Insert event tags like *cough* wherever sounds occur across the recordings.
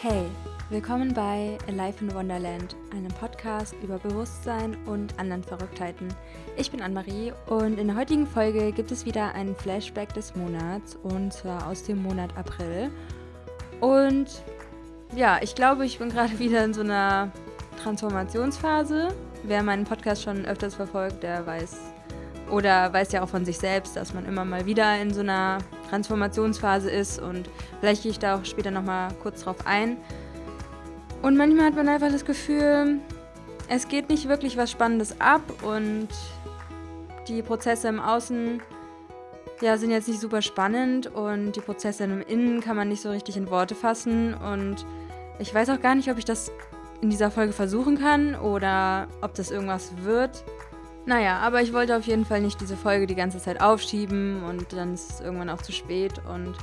Hey, willkommen bei Alive in Wonderland, einem Podcast über Bewusstsein und anderen Verrücktheiten. Ich bin Anne-Marie und in der heutigen Folge gibt es wieder einen Flashback des Monats und zwar aus dem Monat April. Und ja, ich glaube, ich bin gerade *laughs* wieder in so einer Transformationsphase. Wer meinen Podcast schon öfters verfolgt, der weiß oder weiß ja auch von sich selbst, dass man immer mal wieder in so einer Transformationsphase ist und vielleicht gehe ich da auch später nochmal kurz drauf ein. Und manchmal hat man einfach das Gefühl, es geht nicht wirklich was Spannendes ab und die Prozesse im Außen ja, sind jetzt nicht super spannend und die Prozesse im Innen kann man nicht so richtig in Worte fassen und ich weiß auch gar nicht, ob ich das in dieser Folge versuchen kann oder ob das irgendwas wird. Naja, aber ich wollte auf jeden Fall nicht diese Folge die ganze Zeit aufschieben und dann ist es irgendwann auch zu spät und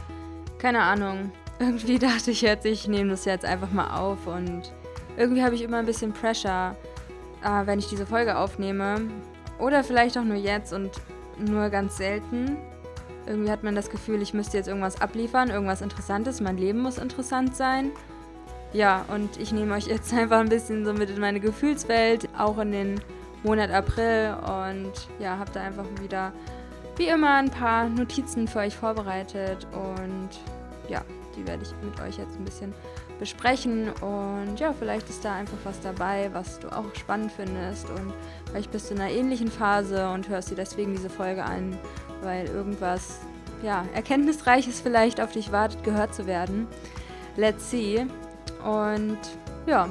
keine Ahnung. *laughs* Irgendwie dachte ich jetzt, ich nehme das jetzt einfach mal auf und irgendwie habe ich immer ein bisschen Pressure, äh, wenn ich diese Folge aufnehme. Oder vielleicht auch nur jetzt und nur ganz selten. Irgendwie hat man das Gefühl, ich müsste jetzt irgendwas abliefern, irgendwas Interessantes, mein Leben muss interessant sein. Ja, und ich nehme euch jetzt *laughs* einfach ein bisschen so mit in meine Gefühlswelt, auch in den Monat April und ja, habe da einfach wieder wie immer ein paar Notizen für euch vorbereitet und ja, die werde ich mit euch jetzt ein bisschen besprechen und ja, vielleicht ist da einfach was dabei, was du auch spannend findest und vielleicht bist du in einer ähnlichen Phase und hörst dir deswegen diese Folge an, weil irgendwas ja, erkenntnisreiches vielleicht auf dich wartet, gehört zu werden. Let's see. Und ja,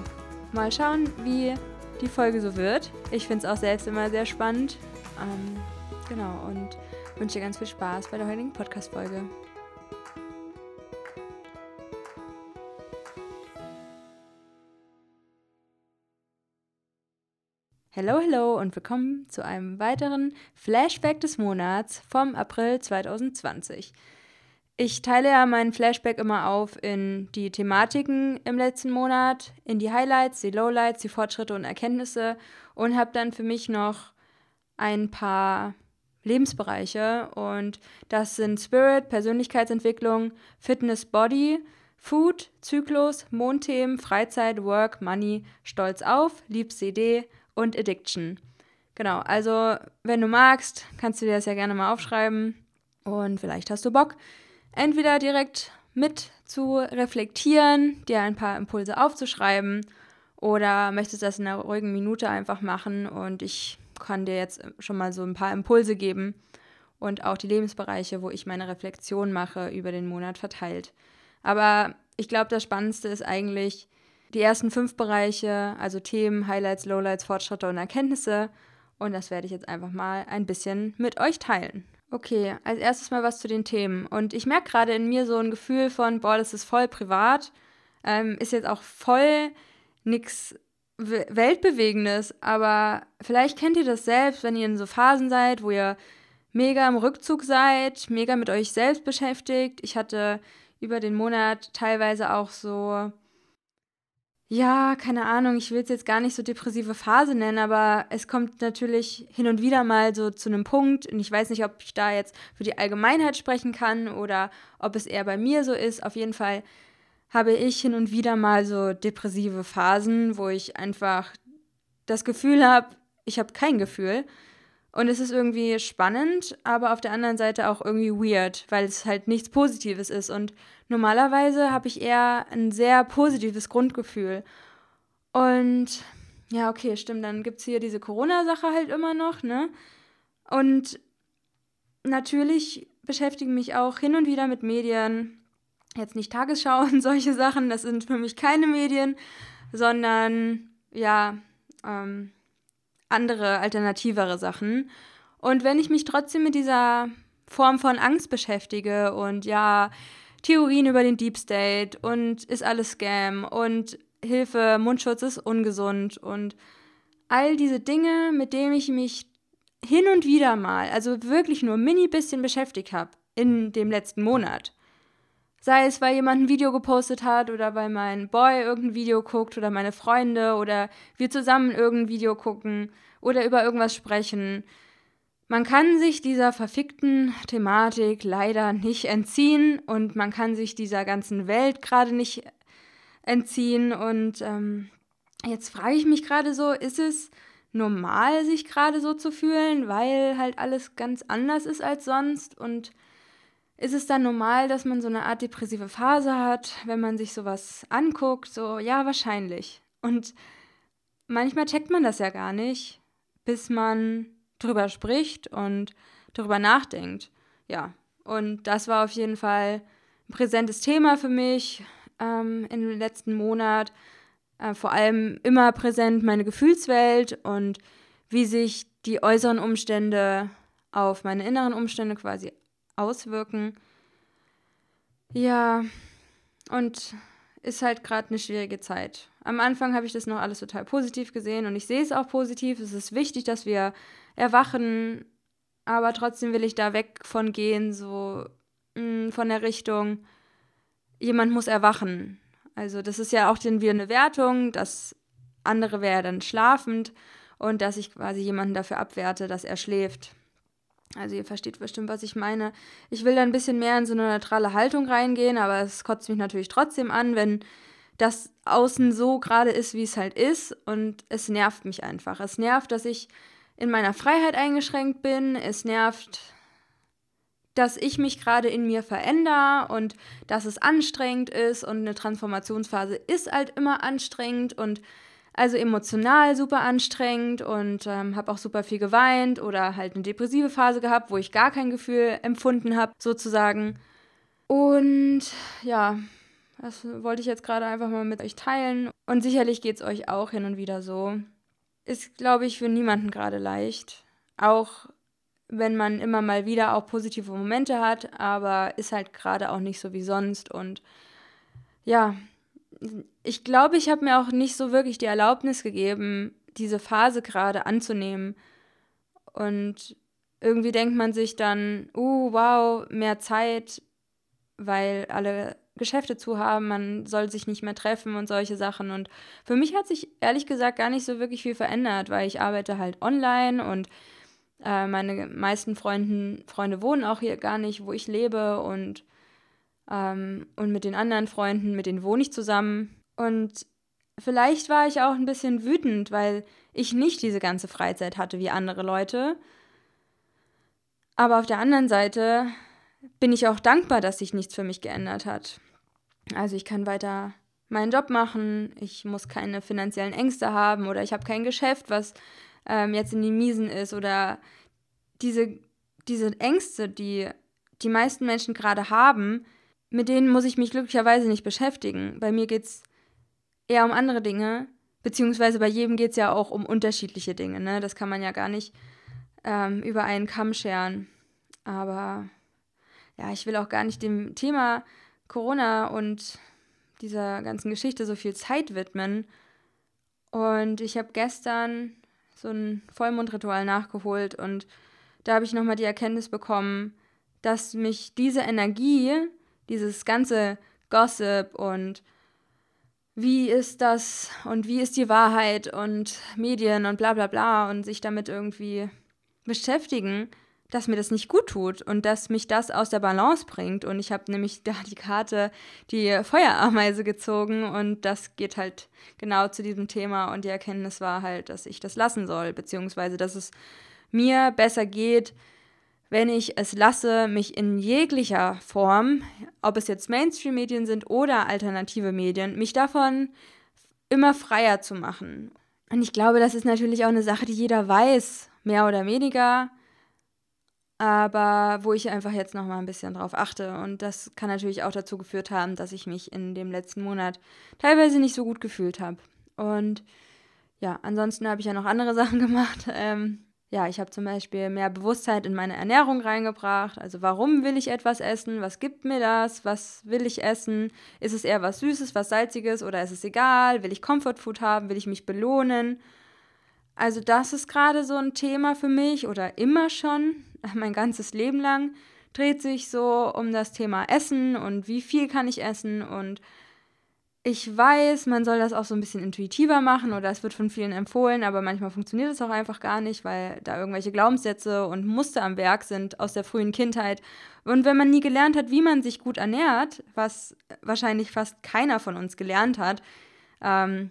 mal schauen, wie die Folge so wird. Ich finde es auch selbst immer sehr spannend. Ähm, genau, und wünsche dir ganz viel Spaß bei der heutigen Podcast-Folge. Hallo, hallo und willkommen zu einem weiteren Flashback des Monats vom April 2020. Ich teile ja meinen Flashback immer auf in die Thematiken im letzten Monat, in die Highlights, die Lowlights, die Fortschritte und Erkenntnisse und habe dann für mich noch ein paar Lebensbereiche und das sind Spirit, Persönlichkeitsentwicklung, Fitness, Body, Food, Zyklus, Mondthemen, Freizeit, Work, Money, Stolz auf, Lieb CD und Addiction. Genau, also wenn du magst, kannst du dir das ja gerne mal aufschreiben und vielleicht hast du Bock, entweder direkt mit zu reflektieren, dir ein paar Impulse aufzuschreiben oder möchtest das in einer ruhigen Minute einfach machen und ich kann dir jetzt schon mal so ein paar Impulse geben und auch die Lebensbereiche, wo ich meine Reflexion mache, über den Monat verteilt. Aber ich glaube, das Spannendste ist eigentlich die ersten fünf Bereiche, also Themen, Highlights, Lowlights, Fortschritte und Erkenntnisse. Und das werde ich jetzt einfach mal ein bisschen mit euch teilen. Okay, als erstes mal was zu den Themen. Und ich merke gerade in mir so ein Gefühl von, boah, das ist voll privat. Ähm, ist jetzt auch voll nichts Weltbewegendes. Aber vielleicht kennt ihr das selbst, wenn ihr in so Phasen seid, wo ihr mega im Rückzug seid, mega mit euch selbst beschäftigt. Ich hatte über den Monat teilweise auch so ja, keine Ahnung, ich will es jetzt gar nicht so depressive Phase nennen, aber es kommt natürlich hin und wieder mal so zu einem Punkt und ich weiß nicht, ob ich da jetzt für die Allgemeinheit sprechen kann oder ob es eher bei mir so ist. Auf jeden Fall habe ich hin und wieder mal so depressive Phasen, wo ich einfach das Gefühl habe, ich habe kein Gefühl. Und es ist irgendwie spannend, aber auf der anderen Seite auch irgendwie weird, weil es halt nichts Positives ist. Und normalerweise habe ich eher ein sehr positives Grundgefühl. Und ja, okay, stimmt, dann gibt es hier diese Corona-Sache halt immer noch, ne? Und natürlich beschäftige mich auch hin und wieder mit Medien. Jetzt nicht Tagesschau und *laughs* solche Sachen, das sind für mich keine Medien, sondern ja, ähm, andere, alternativere Sachen. Und wenn ich mich trotzdem mit dieser Form von Angst beschäftige und ja, Theorien über den Deep State und ist alles Scam und Hilfe, Mundschutz ist ungesund und all diese Dinge, mit denen ich mich hin und wieder mal, also wirklich nur mini bisschen beschäftigt habe in dem letzten Monat. Sei es, weil jemand ein Video gepostet hat oder weil mein Boy irgendein Video guckt oder meine Freunde oder wir zusammen irgendein Video gucken oder über irgendwas sprechen. Man kann sich dieser verfickten Thematik leider nicht entziehen und man kann sich dieser ganzen Welt gerade nicht entziehen. Und ähm, jetzt frage ich mich gerade so, ist es normal, sich gerade so zu fühlen, weil halt alles ganz anders ist als sonst? Und ist es dann normal, dass man so eine Art depressive Phase hat, wenn man sich sowas anguckt? So, ja, wahrscheinlich. Und manchmal checkt man das ja gar nicht, bis man drüber spricht und drüber nachdenkt. Ja, und das war auf jeden Fall ein präsentes Thema für mich ähm, den letzten Monat. Äh, vor allem immer präsent meine Gefühlswelt und wie sich die äußeren Umstände auf meine inneren Umstände quasi auswirken. Ja, und ist halt gerade eine schwierige Zeit. Am Anfang habe ich das noch alles total positiv gesehen und ich sehe es auch positiv. Es ist wichtig, dass wir erwachen, aber trotzdem will ich da weg von gehen, so mh, mm, von der Richtung, jemand muss erwachen. Also das ist ja auch dann wieder eine Wertung, das andere wäre dann schlafend und dass ich quasi jemanden dafür abwerte, dass er schläft. Also ihr versteht bestimmt, was ich meine. Ich will da ein bisschen mehr in so eine neutrale Haltung reingehen, aber es kotzt mich natürlich trotzdem an, wenn das außen so gerade ist, wie es halt ist und es nervt mich einfach. Es nervt, dass ich in meiner Freiheit eingeschränkt bin. Es nervt, dass ich mich gerade in mir verändere und dass es anstrengend ist und eine Transformationsphase ist halt immer anstrengend und also emotional super anstrengend und ähm, habe auch super viel geweint oder halt eine depressive Phase gehabt, wo ich gar kein Gefühl empfunden habe, sozusagen. Und ja, das wollte ich jetzt gerade einfach mal mit euch teilen. Und sicherlich geht es euch auch hin und wieder so. Ist, glaube ich, für niemanden gerade leicht. Auch wenn man immer mal wieder auch positive Momente hat, aber ist halt gerade auch nicht so wie sonst. Und ja, ich glaube, ich habe mir auch nicht so wirklich die Erlaubnis gegeben, diese Phase gerade anzunehmen. Und irgendwie denkt man sich dann, uh, wow, mehr Zeit, weil alle Geschäfte zu haben, man soll sich nicht mehr treffen und solche Sachen. Und für mich hat sich ehrlich gesagt gar nicht so wirklich viel verändert, weil ich arbeite halt online und äh, meine meisten Freunden, Freunde wohnen auch hier gar nicht, wo ich lebe und ähm, und mit den anderen Freunden, mit denen wohne ich zusammen. Und vielleicht war ich auch ein bisschen wütend, weil ich nicht diese ganze Freizeit hatte wie andere Leute. Aber auf der anderen Seite bin ich auch dankbar, dass sich nichts für mich geändert hat. Also ich kann weiter meinen Job machen, ich muss keine finanziellen Ängste haben oder ich habe kein Geschäft, was ähm, jetzt in die Miesen ist oder diese, diese Ängste, die die meisten Menschen gerade haben, mit denen muss ich mich glücklicherweise nicht beschäftigen. Bei mir geht es eher um andere Dinge, beziehungsweise bei jedem geht es ja auch um unterschiedliche Dinge. Ne? Das kann man ja gar nicht ähm, über einen Kamm scheren. Aber ja, ich will auch gar nicht dem Thema Corona und dieser ganzen Geschichte so viel Zeit widmen. Und ich habe gestern so ein Vollmondritual nachgeholt und da habe ich nochmal die Erkenntnis bekommen, dass mich diese Energie, dieses ganze Gossip und wie ist das und wie ist die Wahrheit und Medien und bla bla bla und sich damit irgendwie beschäftigen, dass mir das nicht gut tut und dass mich das aus der Balance bringt. Und ich habe nämlich da die Karte, die Feuerameise gezogen und das geht halt genau zu diesem Thema und die Erkenntnis war halt, dass ich das lassen soll, beziehungsweise dass es mir besser geht, wenn ich es lasse, mich in jeglicher Form, ob es jetzt Mainstream-Medien sind oder alternative Medien, mich davon immer freier zu machen. Und ich glaube, das ist natürlich auch eine Sache, die jeder weiß, mehr oder weniger, aber wo ich einfach jetzt noch mal ein bisschen drauf achte. Und das kann natürlich auch dazu geführt haben, dass ich mich in dem letzten Monat teilweise nicht so gut gefühlt habe. Und ja, ansonsten habe ich ja noch andere *laughs* Sachen gemacht. Ähm, ja, ich habe zum Beispiel mehr Bewusstheit in meine Ernährung reingebracht. Also warum will ich etwas essen? Was gibt mir das? Was will ich essen? Ist es eher was Süßes, was Salziges oder ist es egal? Will ich Comfort Food haben? Will ich mich belohnen? Also das ist gerade so ein Thema für mich oder immer schon, *laughs* mein ganzes Leben lang dreht sich so um das Thema Essen und wie viel kann ich essen und ich weiß, man soll das auch so ein bisschen intuitiver machen oder es wird von vielen empfohlen, aber manchmal funktioniert es auch einfach gar nicht, weil da irgendwelche Glaubenssätze und Muster am Werk sind aus der frühen Kindheit. Und wenn man nie gelernt hat, wie man sich gut ernährt, was wahrscheinlich fast keiner von uns gelernt hat, ähm,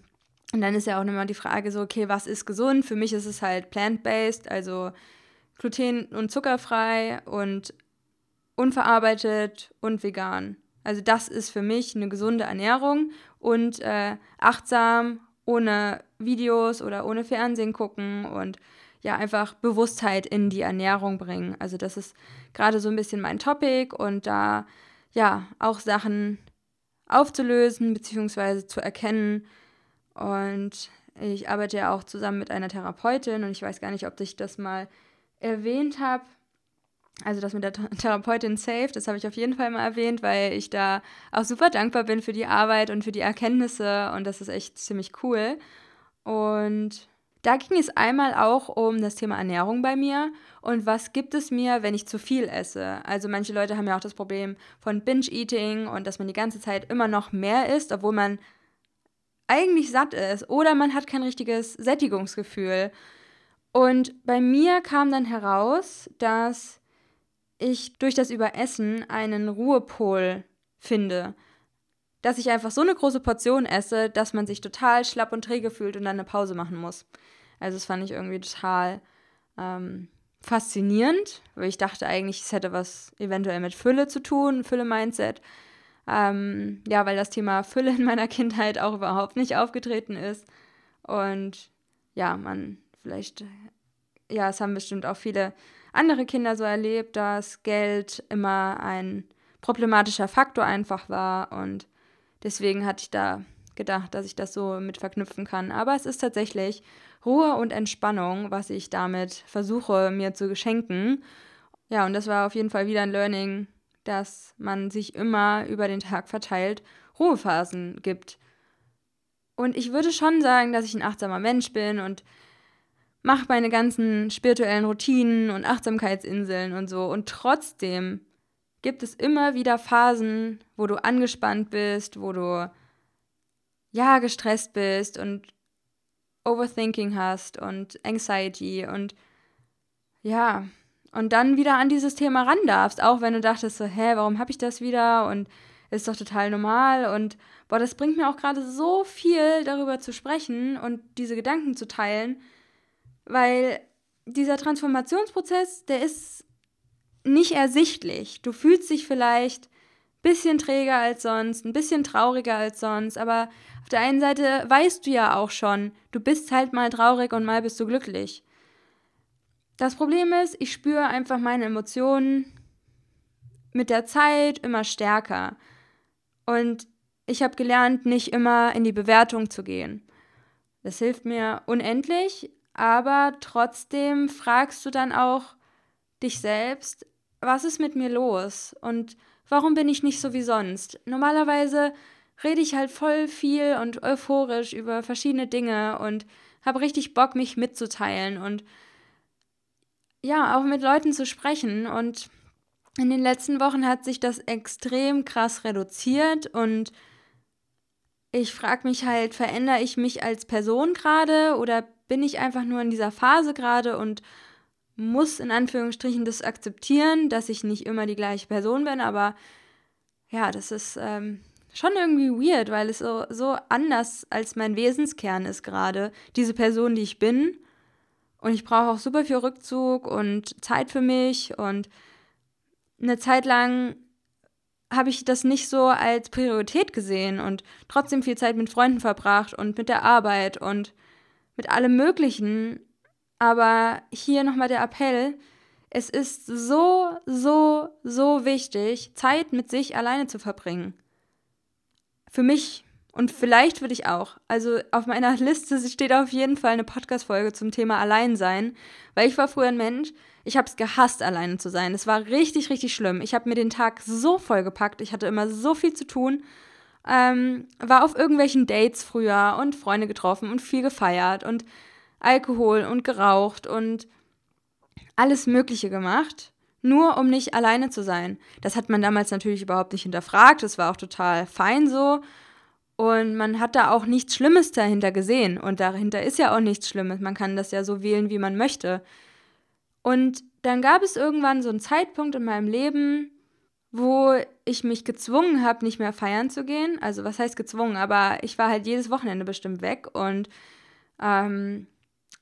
und dann ist ja auch immer die Frage so, okay, was ist gesund? Für mich ist es halt plant-based, also gluten- und zuckerfrei und unverarbeitet und vegan. Also das ist für mich eine gesunde Ernährung und äh, achtsam, ohne Videos oder ohne Fernsehen gucken und ja, einfach Bewusstheit in die Ernährung bringen. Also das ist gerade so ein bisschen mein Topic und da ja auch Sachen aufzulösen bzw. zu erkennen. Und ich arbeite ja auch zusammen mit einer Therapeutin und ich weiß gar nicht, ob ich das mal erwähnt habe also das mit der Therapeutin Safe, das habe ich auf jeden Fall mal erwähnt, weil ich da auch super dankbar bin für die Arbeit und für die Erkenntnisse und das ist echt ziemlich cool. Und da ging es einmal auch um das Thema Ernährung bei mir und was gibt es mir, wenn ich zu viel esse. Also manche Leute haben ja auch das Problem von Binge-Eating und dass man die ganze Zeit immer noch mehr isst, obwohl man eigentlich satt ist oder man hat kein richtiges Sättigungsgefühl. Und bei mir kam dann heraus, dass ich durch das Überessen einen Ruhepol finde. Dass ich einfach so eine große Portion esse, dass man sich total schlapp und träge fühlt und dann eine Pause machen muss. Also das fand ich irgendwie total ähm, faszinierend, weil ich dachte eigentlich, es hätte was eventuell mit Fülle zu tun, Fülle-Mindset. Ähm, ja, weil das Thema Fülle in meiner Kindheit auch überhaupt nicht aufgetreten ist. Und ja, man vielleicht, ja, es haben bestimmt auch viele andere Kinder so erlebt, dass Geld immer ein problematischer Faktor einfach war und deswegen hatte ich da gedacht, dass ich das so mit verknüpfen kann. Aber es ist tatsächlich Ruhe und Entspannung, was ich damit versuche mir zu geschenken. Ja, und das war auf jeden Fall wieder ein Learning, dass man sich immer über den Tag verteilt Ruhephasen gibt. Und ich würde schon sagen, dass ich ein achtsamer Mensch bin und mache meine ganzen spirituellen Routinen und Achtsamkeitsinseln und so. Und trotzdem gibt es immer wieder Phasen, wo du angespannt bist, wo du ja gestresst bist und Overthinking hast und Anxiety und ja, und dann wieder an dieses Thema ran darfst, auch wenn du dachtest so, hä, warum habe ich das wieder? Und ist doch total normal. Und boah, das bringt mir auch gerade so viel darüber zu sprechen und diese Gedanken zu teilen, weil dieser Transformationsprozess, der ist nicht ersichtlich. Du fühlst dich vielleicht ein bisschen träger als sonst, ein bisschen trauriger als sonst, aber auf der einen Seite weißt du ja auch schon, du bist halt mal traurig und mal bist du glücklich. Das Problem ist, ich spüre einfach meine Emotionen mit der Zeit immer stärker. Und ich habe gelernt, nicht immer in die Bewertung zu gehen. Das hilft mir unendlich, aber trotzdem fragst du dann auch dich selbst, was ist mit mir los und warum bin ich nicht so wie sonst? Normalerweise rede ich halt voll viel und euphorisch über verschiedene Dinge und habe richtig Bock, mich mitzuteilen und ja, auch mit Leuten zu sprechen. Und in den letzten Wochen hat sich das extrem krass reduziert und ich frage mich halt, verändere ich mich als Person gerade oder bin ich einfach nur in dieser Phase gerade und muss in Anführungsstrichen das akzeptieren, dass ich nicht immer die gleiche Person bin, aber ja, das ist ähm, schon irgendwie weird, weil es so, so anders als mein Wesenskern ist gerade, diese Person, die ich bin. Und ich brauche auch super viel Rückzug und Zeit für mich und eine Zeit lang habe ich das nicht so als Priorität gesehen und trotzdem viel Zeit mit Freunden verbracht und mit der Arbeit und mit allem Möglichen. Aber hier nochmal der Appell, es ist so, so, so wichtig, Zeit mit sich alleine zu verbringen. Für mich und vielleicht für dich auch. Also auf meiner *laughs* Liste steht auf jeden Fall eine Podcast-Folge zum Thema Alleinsein, weil ich war früher ein Mensch, ich habe es gehasst, alleine zu sein. Es war richtig, richtig schlimm. Ich habe mir den Tag so vollgepackt, ich hatte immer so viel zu tun ähm, war auf irgendwelchen Dates früher und Freunde getroffen und viel gefeiert und Alkohol und geraucht und alles Mögliche gemacht, nur um nicht alleine zu sein. Das hat man damals natürlich überhaupt nicht hinterfragt, das war auch total fein so. Und man hat da auch nichts Schlimmes dahinter gesehen. Und dahinter ist ja auch nichts Schlimmes. Man kann das ja so wählen, wie man möchte. Und dann gab es irgendwann so einen Zeitpunkt in meinem Leben, wo ich mich gezwungen habe, nicht mehr feiern zu gehen. Also was heißt gezwungen? Aber ich war halt jedes Wochenende bestimmt weg und ähm,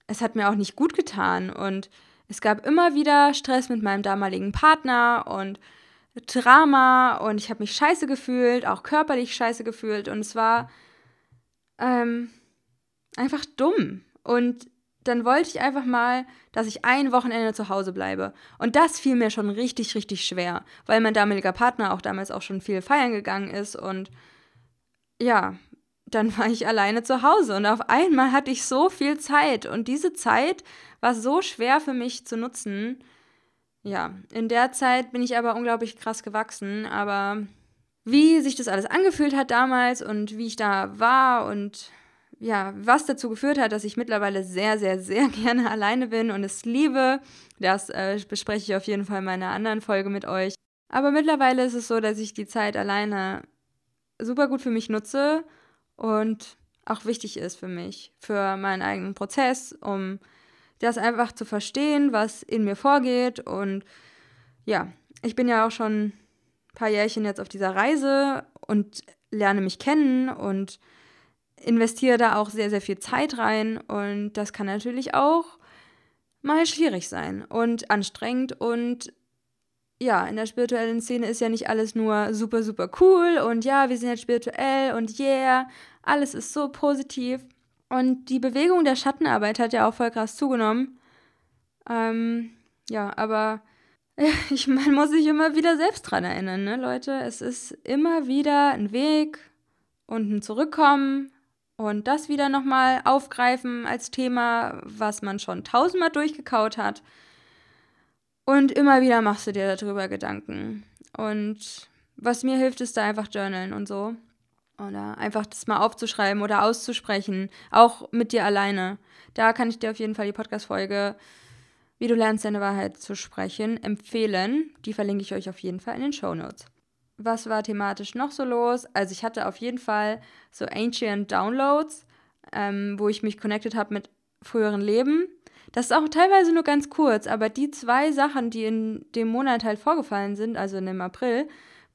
es hat mir auch nicht gut getan. Und es gab immer wieder Stress mit meinem damaligen Partner und Drama und ich habe mich scheiße gefühlt, auch körperlich scheiße gefühlt und es war ähm, einfach dumm. Und dann wollte ich einfach mal, dass ich ein Wochenende zu Hause bleibe. Und das fiel mir schon richtig, richtig schwer, weil mein damaliger Partner auch damals auch schon viel feiern gegangen ist. Und ja, dann war ich alleine zu Hause und auf einmal hatte ich so viel Zeit. Und diese Zeit war so schwer für mich zu nutzen. Ja, in der Zeit bin ich aber unglaublich krass gewachsen. Aber wie sich das alles angefühlt hat damals und wie ich da war und ja, was dazu geführt hat, dass ich mittlerweile sehr, sehr, sehr *laughs* gerne alleine bin und es liebe. Das äh, bespreche ich auf jeden Fall in meiner anderen Folge mit euch. Aber mittlerweile ist es so, dass ich die Zeit alleine super gut für mich nutze und auch wichtig ist für mich, für meinen eigenen Prozess, um das einfach zu verstehen, was in mir vorgeht. Und ja, ich bin ja auch schon ein paar Jährchen jetzt auf dieser Reise und lerne mich kennen und investiere da auch sehr, sehr viel Zeit rein und das kann natürlich auch mal schwierig sein und anstrengend und ja, in der spirituellen Szene ist ja nicht alles nur super, super cool und ja, wir sind jetzt spirituell und yeah, alles ist so positiv. Und die Bewegung der Schattenarbeit hat ja auch voll krass zugenommen. Ähm, ja, aber *laughs* ich, man muss sich immer wieder selbst dran erinnern, ne, Leute? Es ist immer wieder ein Weg und ein Zurückkommen und das wieder nochmal aufgreifen als Thema, was man schon tausendmal durchgekaut hat. Und immer wieder machst du dir darüber Gedanken. Und was mir hilft, ist da einfach journalen und so. Oder einfach das mal aufzuschreiben oder auszusprechen. Auch mit dir alleine. Da kann ich dir auf jeden Fall die Podcast-Folge, wie du lernst, deine Wahrheit zu sprechen, empfehlen. Die verlinke ich euch auf jeden Fall in den Show Notes was war thematisch noch so los? Also ich hatte auf jeden Fall so Ancient Downloads, ähm, wo ich mich connected habe mit früheren Leben. Das ist auch teilweise nur ganz kurz, aber die zwei Sachen, die in dem Monat halt vorgefallen sind, also in dem April,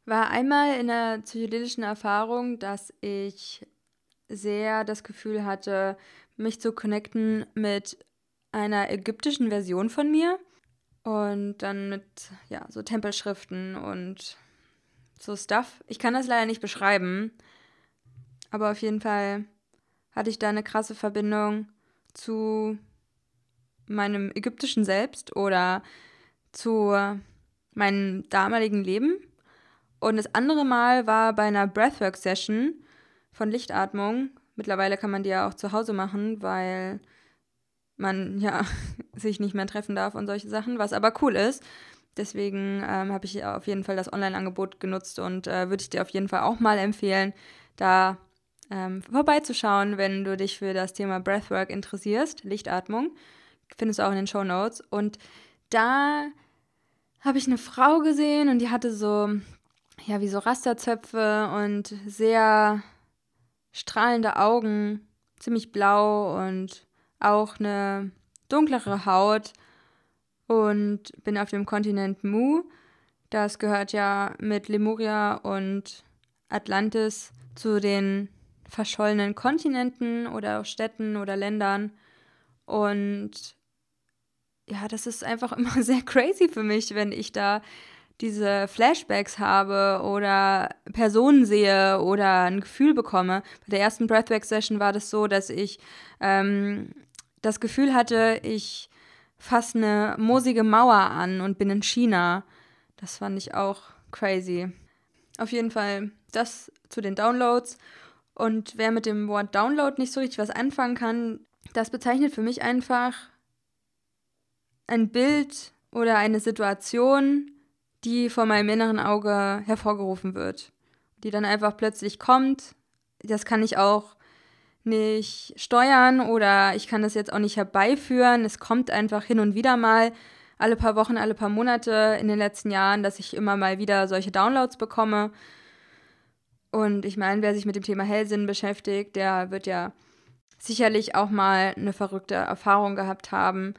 war einmal in der psychedelischen Erfahrung, dass ich sehr das Gefühl hatte, mich zu connecten mit einer ägyptischen Version von mir und dann mit ja so Tempelschriften und so Stuff. Ich kann das leider nicht beschreiben, aber auf jeden Fall hatte ich da eine krasse Verbindung zu meinem ägyptischen Selbst oder zu meinem damaligen Leben. Und das andere Mal war bei einer Breathwork-Session von Lichtatmung. Mittlerweile kann man die ja auch zu Hause machen, weil man ja *laughs* sich nicht mehr treffen darf und solche Sachen, was aber cool ist. Deswegen ähm, habe ich auf jeden Fall das Online-Angebot genutzt und äh, würde ich dir auf jeden Fall auch mal empfehlen, da ähm, vorbeizuschauen, wenn du dich für das Thema Breathwork interessierst, Lichtatmung. Findest du auch in den Show Notes. Und da habe ich eine Frau gesehen und die hatte so, ja, wie so Rasterzöpfe und sehr strahlende Augen, ziemlich blau und auch eine dunklere Haut und bin auf dem Kontinent Mu. Das gehört ja mit Lemuria und Atlantis zu den verschollenen Kontinenten oder Städten oder Ländern. Und ja, das ist einfach *laughs* immer sehr crazy für mich, wenn ich da diese Flashbacks habe oder Personen sehe oder ein Gefühl bekomme. Bei der ersten Breathwork-Session war das so, dass ich ähm, das Gefühl hatte, ich fast eine moosige Mauer an und bin in China. Das fand ich auch crazy. Auf jeden Fall das zu den Downloads. Und wer mit dem Wort Download nicht so richtig was anfangen kann, das bezeichnet für mich einfach ein Bild oder eine Situation, die vor meinem inneren Auge hervorgerufen wird. Die dann einfach plötzlich kommt. Das kann ich auch nicht steuern oder ich kann das jetzt auch nicht herbeiführen. Es kommt einfach hin und wieder mal, alle paar Wochen, alle paar Monate in den letzten Jahren, dass ich immer mal wieder solche Downloads bekomme. Und ich meine, wer sich mit dem Thema Hellsinn beschäftigt, der wird ja sicherlich auch mal eine verrückte Erfahrung gehabt haben,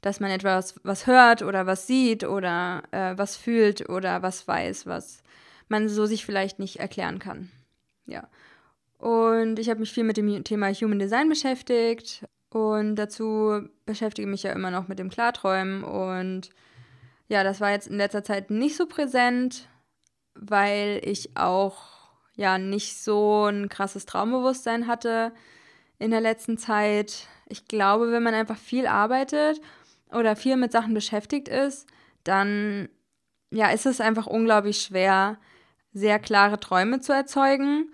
dass man etwas was hört oder was sieht oder äh, was fühlt oder was weiß, was man so sich vielleicht nicht erklären kann. Ja. Und ich habe mich viel mit dem Thema Human Design beschäftigt und dazu beschäftige ich mich ja immer noch mit dem Klarträumen und ja, das war jetzt in letzter Zeit nicht so präsent, weil ich auch ja nicht so ein krasses Traumbewusstsein hatte in der letzten Zeit. Ich glaube, wenn man einfach viel arbeitet oder viel mit Sachen beschäftigt ist, dann ja, ist es einfach unglaublich schwer, sehr klare Träume zu erzeugen.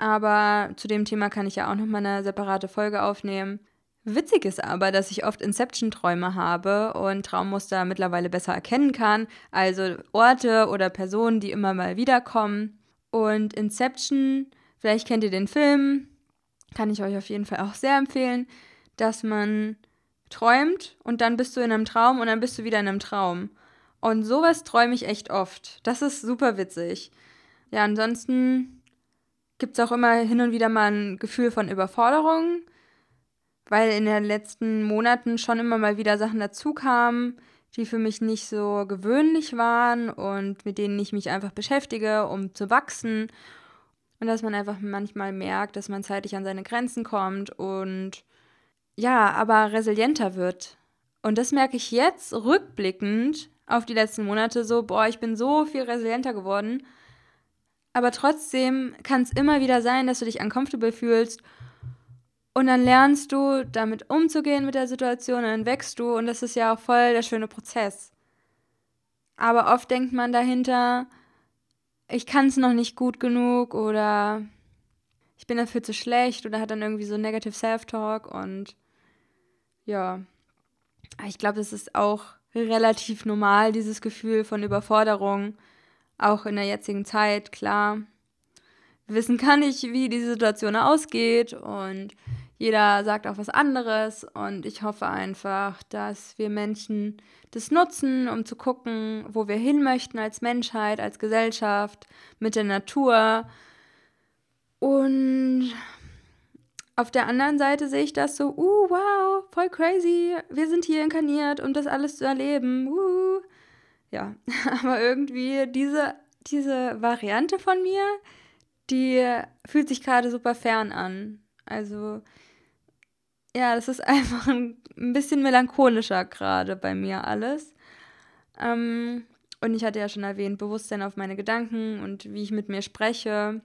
Aber zu dem Thema kann ich ja auch noch mal eine separate Folge aufnehmen. Witzig ist aber, dass ich oft Inception-Träume habe und Traummuster mittlerweile besser erkennen kann. Also Orte oder Personen, die immer mal wiederkommen. Und Inception, vielleicht kennt ihr den Film, kann ich euch auf jeden Fall auch sehr empfehlen, dass man träumt und dann bist du in einem Traum und dann bist du wieder in einem Traum. Und sowas träume ich echt oft. Das ist super witzig. Ja, ansonsten gibt es auch immer hin und wieder mal ein Gefühl von Überforderung, weil in den letzten Monaten schon immer mal wieder Sachen dazu kamen, die für mich nicht so gewöhnlich waren und mit denen ich mich einfach beschäftige, um zu wachsen. Und dass man einfach manchmal merkt, dass man zeitlich an seine Grenzen kommt und ja, aber resilienter wird. Und das merke ich jetzt rückblickend auf die letzten Monate so, boah, ich bin so viel resilienter geworden. Aber trotzdem kann es immer wieder sein, dass du dich uncomfortable fühlst. Und dann lernst du, damit umzugehen mit der Situation, und dann wächst du und das ist ja auch voll der schöne Prozess. Aber oft denkt man dahinter, ich kann es noch nicht gut genug oder ich bin dafür zu schlecht oder hat dann irgendwie so Negative Self-Talk und ja, ich glaube, das ist auch relativ normal, dieses Gefühl von Überforderung, auch in der jetzigen Zeit, klar. Wissen kann ich, wie die Situation ausgeht und jeder sagt auch was anderes und ich hoffe einfach, dass wir Menschen das nutzen, um zu gucken, wo wir hin möchten als Menschheit, als Gesellschaft, mit der Natur. Und auf der anderen Seite sehe ich das so, uh, wow, voll crazy, wir sind hier inkarniert, um das alles zu erleben. Uh. Ja, *laughs* aber irgendwie diese, diese Variante von mir, die fühlt sich gerade super fern an. Also, ja, das ist *laughs* einfach ein, bisschen melancholischer gerade bei mir alles. Ähm, und ich hatte ja schon erwähnt, Bewusstsein auf meine Gedanken und wie ich mit mir spreche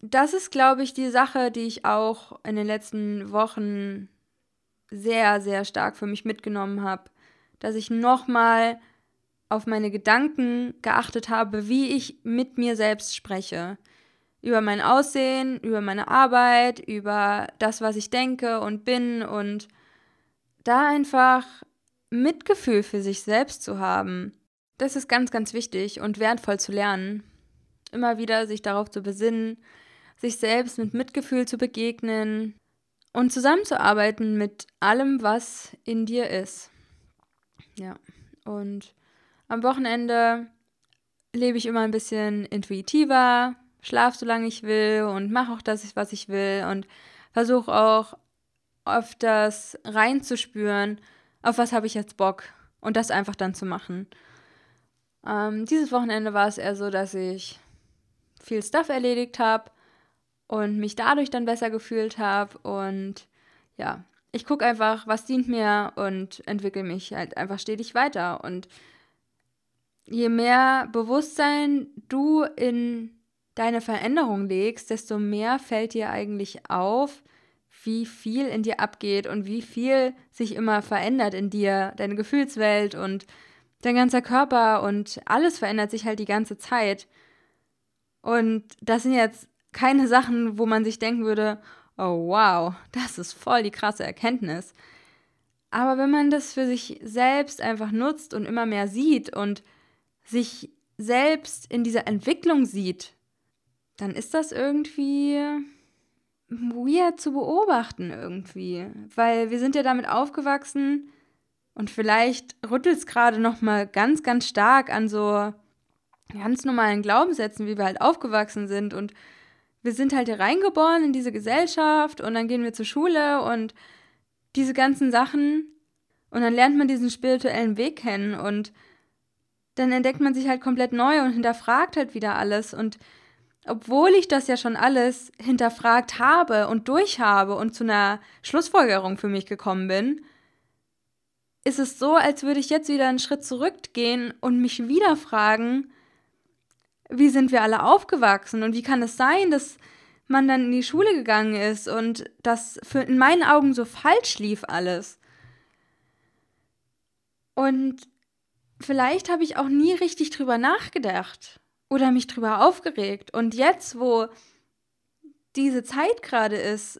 das ist, glaube ich, die Sache, die ich auch in den letzten Wochen sehr, sehr stark für mich mitgenommen habe, dass ich nochmal auf meine Gedanken geachtet habe, wie ich mit mir selbst spreche. Über mein Aussehen, über meine Arbeit, über das, was ich denke und bin und da einfach Mitgefühl für sich selbst zu haben. Das ist ganz, ganz wichtig und wertvoll zu lernen. Immer wieder sich darauf zu besinnen, sich selbst mit Mitgefühl zu begegnen und zusammenzuarbeiten mit allem, was in dir ist. Ja, und am Wochenende lebe ich immer ein bisschen intuitiver, schlafe so lange ich will und mache auch das, was ich will und versuche auch das reinzuspüren, auf was habe ich jetzt Bock und das einfach dann zu machen. Ähm, dieses Wochenende war es eher so, dass ich viel Stuff erledigt habe und mich dadurch dann besser gefühlt habe. Und ja, ich gucke einfach, was dient mir und entwickle mich halt einfach stetig weiter. Und je mehr Bewusstsein du in deine Veränderung legst, desto mehr fällt dir eigentlich auf, wie viel in dir abgeht und wie viel sich immer verändert in dir, deine Gefühlswelt und dein ganzer Körper und alles verändert sich halt die ganze Zeit. Und das sind jetzt keine Sachen, wo man sich denken würde, oh wow, das ist voll die krasse Erkenntnis. Aber wenn man das für sich selbst einfach nutzt und immer mehr sieht und sich selbst in dieser Entwicklung sieht, dann ist das irgendwie weird zu beobachten irgendwie, weil wir sind ja damit aufgewachsen und vielleicht rüttelt es gerade noch mal ganz ganz stark an so ganz normalen Glaubenssätzen, wie wir halt aufgewachsen sind. Und wir sind halt hier reingeboren in diese Gesellschaft und dann gehen wir zur Schule und diese ganzen Sachen. Und dann lernt man diesen spirituellen Weg kennen und dann entdeckt man sich halt komplett neu und hinterfragt halt wieder alles. Und obwohl ich das ja schon alles hinterfragt habe und durchhabe und zu einer Schlussfolgerung für mich gekommen bin, ist es so, als würde ich jetzt wieder einen Schritt zurückgehen und mich wieder fragen, wie sind wir alle aufgewachsen und wie kann es sein, dass man dann in die Schule gegangen ist und das für in meinen Augen so falsch lief alles. Und vielleicht habe ich auch nie richtig drüber nachgedacht oder mich drüber aufgeregt. Und jetzt, wo diese Zeit gerade ist,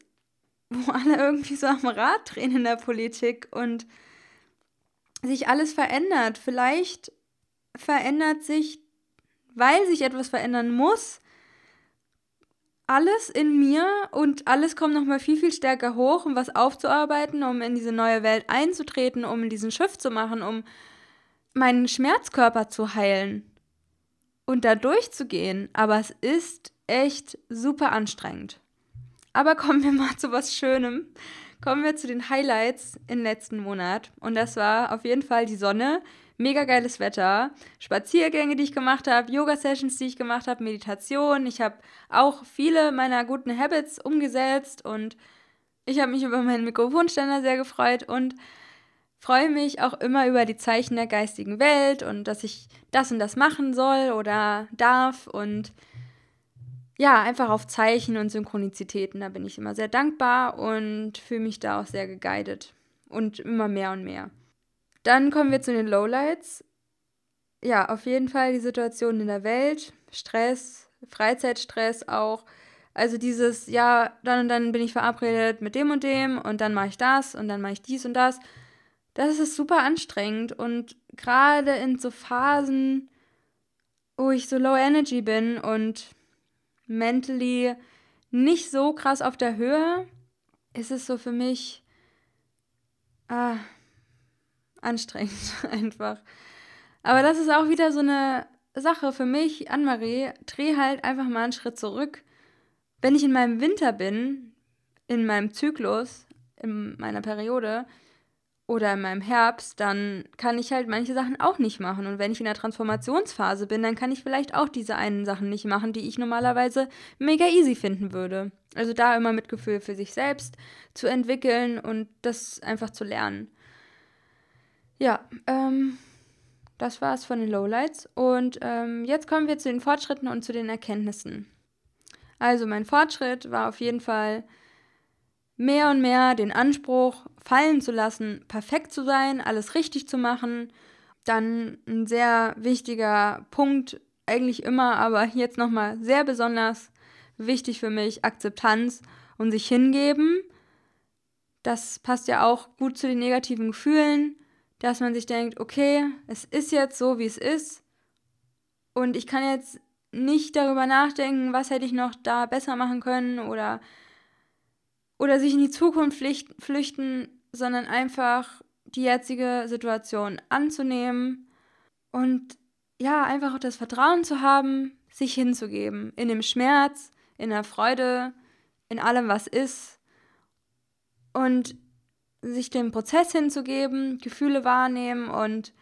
wo *laughs* alle irgendwie so am Rad drehen in der Politik und sich alles verändert, vielleicht verändert sich, weil sich etwas verändern muss, alles in mir und alles kommt nochmal viel, viel stärker hoch, um was aufzuarbeiten, um in diese neue Welt einzutreten, um diesen Schiff zu machen, um meinen Schmerzkörper zu heilen und da durchzugehen. Aber es ist echt super anstrengend. Aber kommen wir mal *laughs* zu was Schönem. Kommen wir zu den Highlights im letzten Monat. Und das war auf jeden Fall die Sonne. Mega geiles Wetter. Spaziergänge, die ich gemacht habe, Yoga-Sessions, die ich gemacht habe, Meditation. Ich habe auch viele meiner guten Habits umgesetzt und ich habe mich über meinen Mikrofonständer sehr gefreut und freue mich auch immer über die Zeichen der geistigen Welt und dass ich das und das machen soll oder darf und ja, einfach auf Zeichen und Synchronizitäten, da bin ich immer sehr dankbar und fühle mich da auch sehr geguidet und immer mehr und mehr. Dann kommen wir zu den Lowlights. Ja, auf jeden Fall die Situation in der Welt, Stress, Freizeitstress auch. Also dieses, ja, dann und dann bin ich verabredet mit dem und dem und dann mache ich das und dann mache ich dies und das das ist super anstrengend und gerade in so Phasen, wo ich so low energy bin und mentally nicht so krass auf der Höhe, ist es so für mich ah, anstrengend *laughs* einfach. Aber das ist auch wieder so eine Sache für mich, Anne-Marie, dreh halt einfach mal einen Schritt zurück. Wenn ich in meinem Winter bin, in meinem Zyklus, in meiner Periode, oder in meinem Herbst, dann kann ich halt manche Sachen auch nicht machen. Und wenn ich in der Transformationsphase bin, dann kann ich vielleicht auch diese einen Sachen nicht machen, die ich normalerweise mega easy finden würde. Also da immer Mitgefühl für sich selbst zu entwickeln und das einfach zu lernen. Ja, ähm, das war's von den Lowlights. Und ähm, jetzt kommen wir zu den Fortschritten und zu den Erkenntnissen. Also mein Fortschritt war auf jeden Fall mehr und mehr den Anspruch fallen zu lassen, perfekt zu sein, alles richtig zu machen. Dann ein sehr wichtiger Punkt, eigentlich immer, aber jetzt nochmal sehr besonders wichtig für mich, Akzeptanz und sich hingeben. Das passt ja auch gut zu den negativen Gefühlen, dass man sich denkt, okay, es ist jetzt so, wie es ist. Und ich kann jetzt nicht darüber nachdenken, was hätte ich noch da besser machen können oder oder sich in die Zukunft flüchten, sondern einfach die jetzige Situation anzunehmen und ja, einfach auch das Vertrauen zu haben, sich hinzugeben. In dem Schmerz, in der Freude, in allem, was ist. Und sich dem Prozess hinzugeben, Gefühle wahrnehmen und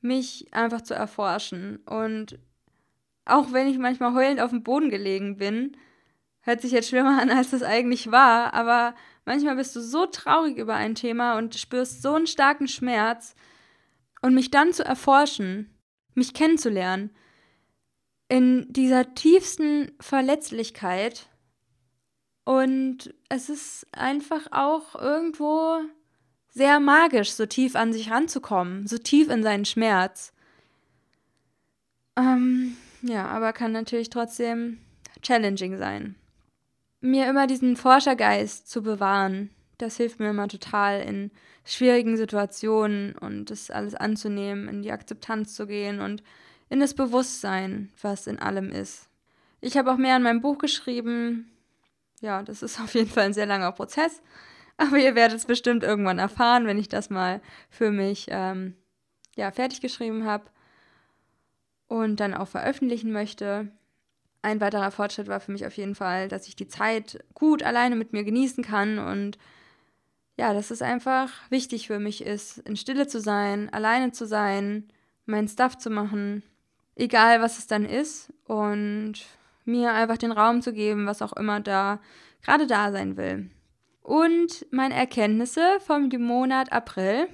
mich einfach zu erforschen. Und auch wenn ich manchmal heulend auf dem Boden gelegen bin, hört sich jetzt schlimmer an, als es eigentlich war, aber manchmal bist du so traurig über ein Thema und spürst so einen starken Schmerz und mich dann zu erforschen, mich kennenzulernen, in dieser tiefsten Verletzlichkeit und es ist einfach auch irgendwo sehr magisch, so tief an sich ranzukommen, so tief in seinen Schmerz. Ähm, ja, aber kann natürlich trotzdem challenging sein mir immer diesen Forschergeist zu bewahren. Das hilft mir immer total in schwierigen Situationen und das alles anzunehmen, in die Akzeptanz zu gehen und in das Bewusstsein, was in allem ist. Ich habe auch mehr in meinem Buch geschrieben. Ja, das ist *laughs* auf jeden Fall ein sehr langer Prozess. Aber ihr werdet es bestimmt irgendwann erfahren, wenn ich das mal für mich ähm, ja, fertig geschrieben habe. und dann auch veröffentlichen möchte. Ein weiterer Fortschritt war für mich auf jeden Fall, dass ich die Zeit gut alleine mit mir genießen kann und ja, dass es einfach wichtig für mich ist, in Stille zu sein, alleine zu sein, meinen Stuff zu machen, egal was es dann ist und mir einfach den Raum zu geben, was auch immer da gerade da sein will. Und meine Erkenntnisse vom Monat April.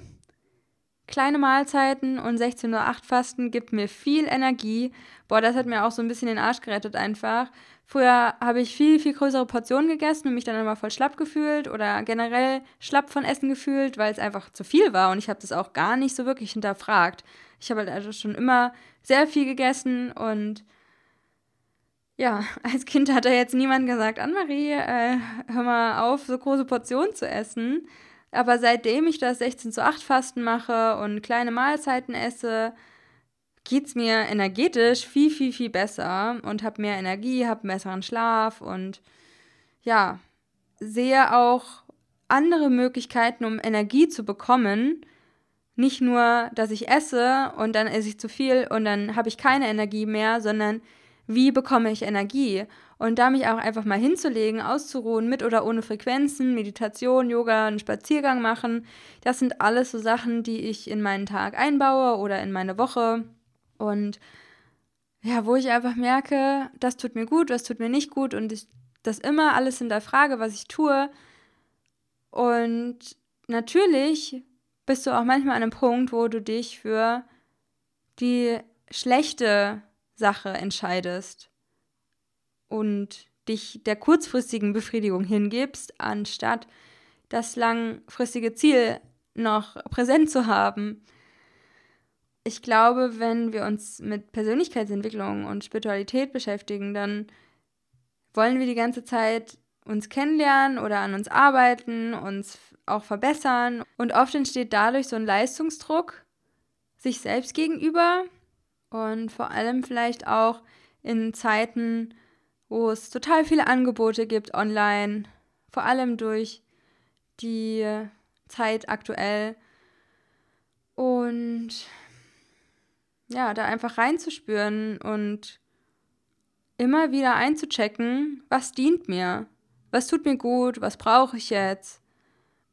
Kleine Mahlzeiten und 16.08 Uhr Fasten gibt mir viel Energie. Boah, das hat mir auch so ein bisschen den Arsch gerettet einfach. Früher habe ich viel, viel größere Portionen gegessen und mich dann immer voll schlapp gefühlt oder generell schlapp von Essen gefühlt, weil es einfach zu viel war und ich habe das auch gar nicht so wirklich hinterfragt. Ich habe halt also schon immer sehr viel gegessen und ja, *laughs* als Kind hat da jetzt niemand gesagt, Anne-Marie, äh, hör mal auf, so große Portionen zu essen. Aber seitdem ich das 16 zu 8 Fasten mache und kleine Mahlzeiten esse, geht es mir energetisch viel, viel, viel besser und habe mehr Energie, habe besseren Schlaf und ja, sehe auch andere Möglichkeiten, um Energie zu bekommen. Nicht nur, dass ich esse und dann esse ich zu viel und dann habe ich keine Energie mehr, sondern wie bekomme ich Energie? Und da mich auch einfach mal hinzulegen, auszuruhen, mit oder ohne Frequenzen, Meditation, Yoga, einen Spaziergang machen, das sind alles so Sachen, die ich in meinen Tag einbaue oder in meine Woche. Und ja, wo ich einfach merke, das tut mir gut, das tut mir nicht gut und ich das immer alles in der Frage, was ich tue. Und natürlich bist du auch manchmal an einem Punkt, wo du dich für die schlechte Sache entscheidest und dich der kurzfristigen Befriedigung hingibst, anstatt das langfristige Ziel noch präsent zu haben ich glaube, wenn wir uns mit Persönlichkeitsentwicklung und Spiritualität beschäftigen, dann wollen wir die ganze Zeit uns kennenlernen oder an uns arbeiten, uns auch verbessern. Und oft entsteht dadurch so ein Leistungsdruck sich selbst gegenüber und vor allem vielleicht auch in Zeiten, wo es total viele Angebote gibt online, vor allem durch die Zeit aktuell. Und ja, da einfach reinzuspüren und immer wieder einzuchecken, was dient mir, was tut mir gut, was brauche ich jetzt.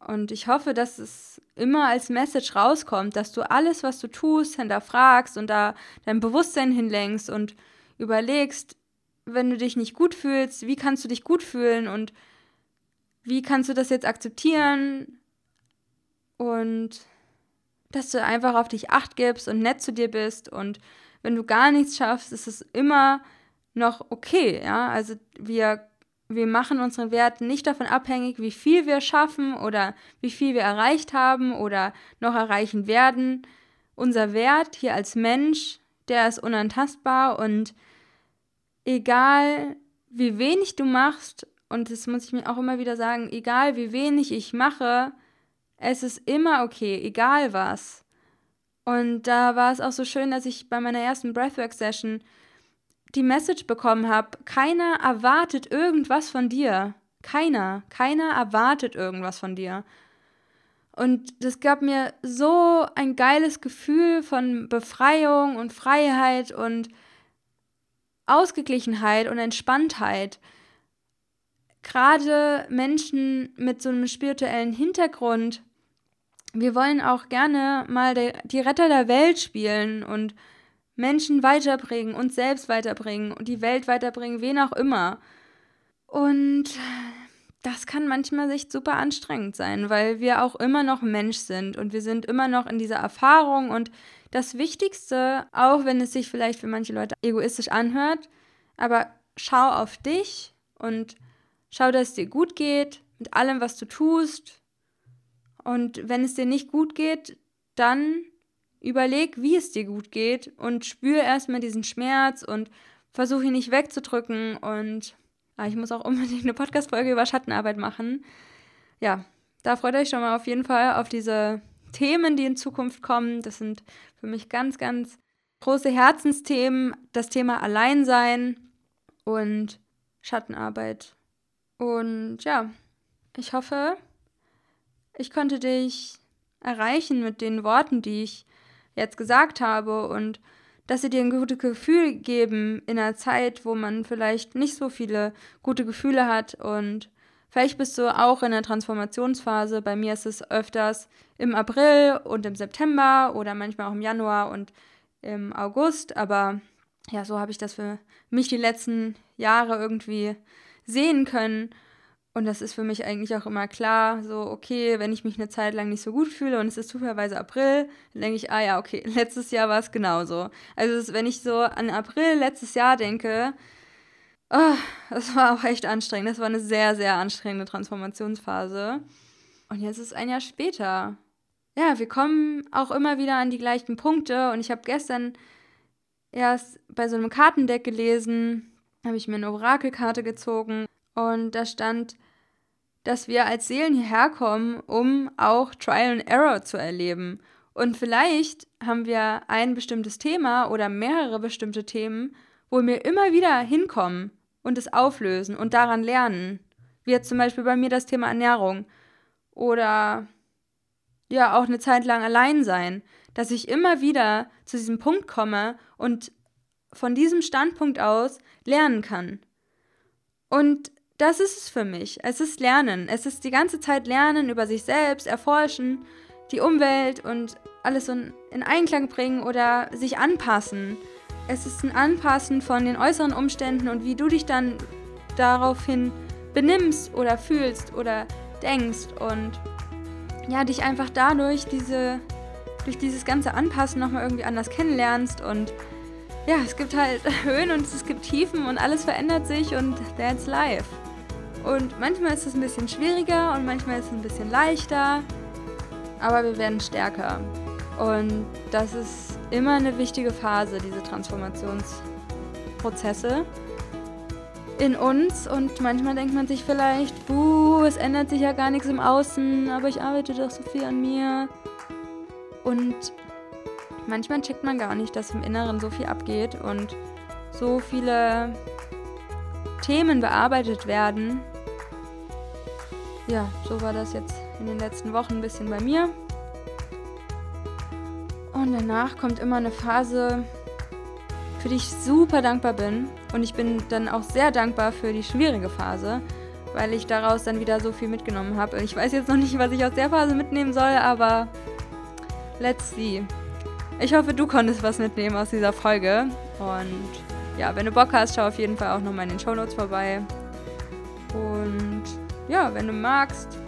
Und ich hoffe, dass es immer als Message rauskommt, dass du alles, was du tust, hinterfragst und da dein Bewusstsein hinlenkst und überlegst, wenn du dich nicht gut fühlst, wie kannst du dich gut fühlen und wie kannst du das jetzt akzeptieren und dass du einfach auf dich acht gibst und nett zu dir bist und wenn du gar nichts schaffst, ist es immer noch okay, ja? Also wir wir machen unseren Wert nicht davon abhängig, wie viel wir schaffen oder wie viel wir erreicht haben oder noch erreichen werden. Unser Wert hier als Mensch, der ist unantastbar und egal wie wenig du machst, und das muss ich mir auch immer wieder sagen, egal wie wenig ich mache, es ist immer okay, egal was. Und da war es auch so schön, dass ich bei meiner ersten Breathwork-Session die Message bekommen habe, keiner erwartet irgendwas von dir. Keiner, keiner erwartet irgendwas von dir. Und das gab mir so ein geiles Gefühl von Befreiung und Freiheit und Ausgeglichenheit und Entspanntheit gerade Menschen mit so einem spirituellen Hintergrund wir wollen auch gerne mal die Retter der Welt spielen und Menschen weiterbringen, uns selbst weiterbringen und die Welt weiterbringen, wen auch immer. Und das kann manchmal echt super anstrengend sein, weil wir auch immer noch Mensch sind und wir sind immer noch in dieser Erfahrung und das Wichtigste, auch wenn es sich vielleicht für manche Leute egoistisch anhört, aber schau auf dich und schau, dass es dir gut geht mit allem, was du tust, und wenn es dir nicht gut geht, dann überleg, wie es dir gut geht und spür erstmal diesen Schmerz und versuche ihn nicht wegzudrücken. Und ah, ich muss auch unbedingt eine Podcast-Folge über Schattenarbeit machen. Ja, da freut euch schon mal auf jeden Fall auf diese Themen, die in Zukunft kommen. Das sind für mich ganz, ganz große Herzensthemen. Das Thema Alleinsein und Schattenarbeit. Und ja, ich hoffe, ich konnte dich erreichen mit den Worten, die ich jetzt gesagt habe und dass sie dir ein gutes Gefühl geben in einer Zeit, wo man vielleicht nicht so viele gute Gefühle hat und vielleicht bist du auch in der Transformationsphase. Bei mir ist es öfters im April und im September oder manchmal auch im Januar und im August, aber ja, so habe ich das für mich die letzten Jahre irgendwie sehen können. Und das ist für mich eigentlich auch immer klar, so, okay, wenn ich mich eine Zeit lang nicht so gut fühle und es ist zufälligerweise April, dann denke ich, ah ja, okay, *laughs* letztes Jahr war es genauso. Also wenn ich so an April letztes Jahr denke, oh, das war auch echt anstrengend. Das war eine sehr, sehr anstrengende Transformationsphase. Und jetzt ist ein Jahr später. Ja, wir kommen auch immer wieder an die gleichen Punkte. Und ich habe gestern erst bei so einem Kartendeck gelesen, habe ich mir eine Orakelkarte gezogen und da stand, dass wir als Seelen hierher kommen, um auch Trial and Error zu erleben. Und vielleicht haben wir ein bestimmtes Thema oder mehrere bestimmte Themen, wo wir immer wieder hinkommen und es auflösen und daran lernen. Wie jetzt zum Beispiel bei mir das Thema Ernährung. Oder ja, auch eine Zeit lang allein sein. Dass ich immer wieder zu diesem Punkt komme und von diesem Standpunkt aus lernen kann. Und das ist es für mich. Es ist Lernen. Es ist die ganze Zeit Lernen über sich selbst, erforschen, die Umwelt und alles in Einklang bringen oder sich anpassen. Es ist ein Anpassen von den äußeren Umständen und wie du dich dann daraufhin benimmst oder fühlst oder denkst und ja, dich einfach dadurch diese, durch dieses ganze Anpassen nochmal irgendwie anders kennenlernst und ja, es gibt halt *laughs* Höhen und es gibt Tiefen und alles verändert sich und that's life. Und manchmal ist es ein bisschen schwieriger und manchmal ist es ein bisschen leichter, aber wir werden stärker. Und das ist immer eine wichtige Phase, diese Transformationsprozesse in uns. Und manchmal denkt man sich vielleicht, buh, es ändert sich ja gar nichts im Außen, aber ich arbeite doch so viel an mir. Und manchmal checkt man gar nicht, dass im Inneren so viel abgeht und so viele Themen bearbeitet werden, ja, so war das jetzt in den letzten Wochen ein bisschen bei mir. Und danach kommt immer eine Phase, für die ich super dankbar bin. Und ich bin dann auch sehr dankbar für die schwierige Phase, weil ich daraus dann wieder so viel mitgenommen habe. Ich weiß jetzt noch nicht, was ich aus der Phase mitnehmen soll, aber let's see. Ich hoffe, du konntest was mitnehmen aus dieser Folge. Und ja, wenn du Bock hast, schau auf jeden Fall auch nochmal in den Show Notes vorbei. Und ja, wenn du magst,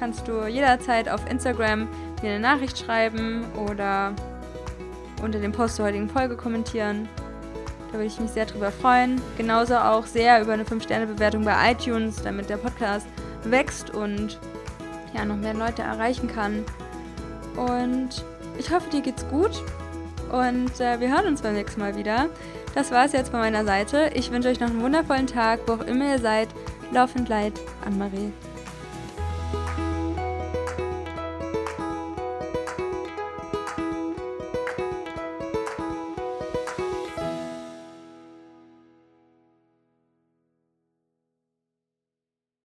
kannst du jederzeit auf Instagram mir eine Nachricht schreiben oder unter dem Post zur heutigen Folge kommentieren. Da würde ich mich sehr drüber freuen. Genauso auch sehr über eine 5-Sterne-Bewertung bei iTunes, damit der Podcast wächst und ja, noch mehr Leute erreichen kann. Und ich hoffe, dir geht's gut. Und äh, wir hören uns beim nächsten Mal wieder. Das war es jetzt von meiner Seite. Ich wünsche euch noch einen wundervollen Tag, wo auch immer ihr seid. Laufend Leid, Anne-Marie.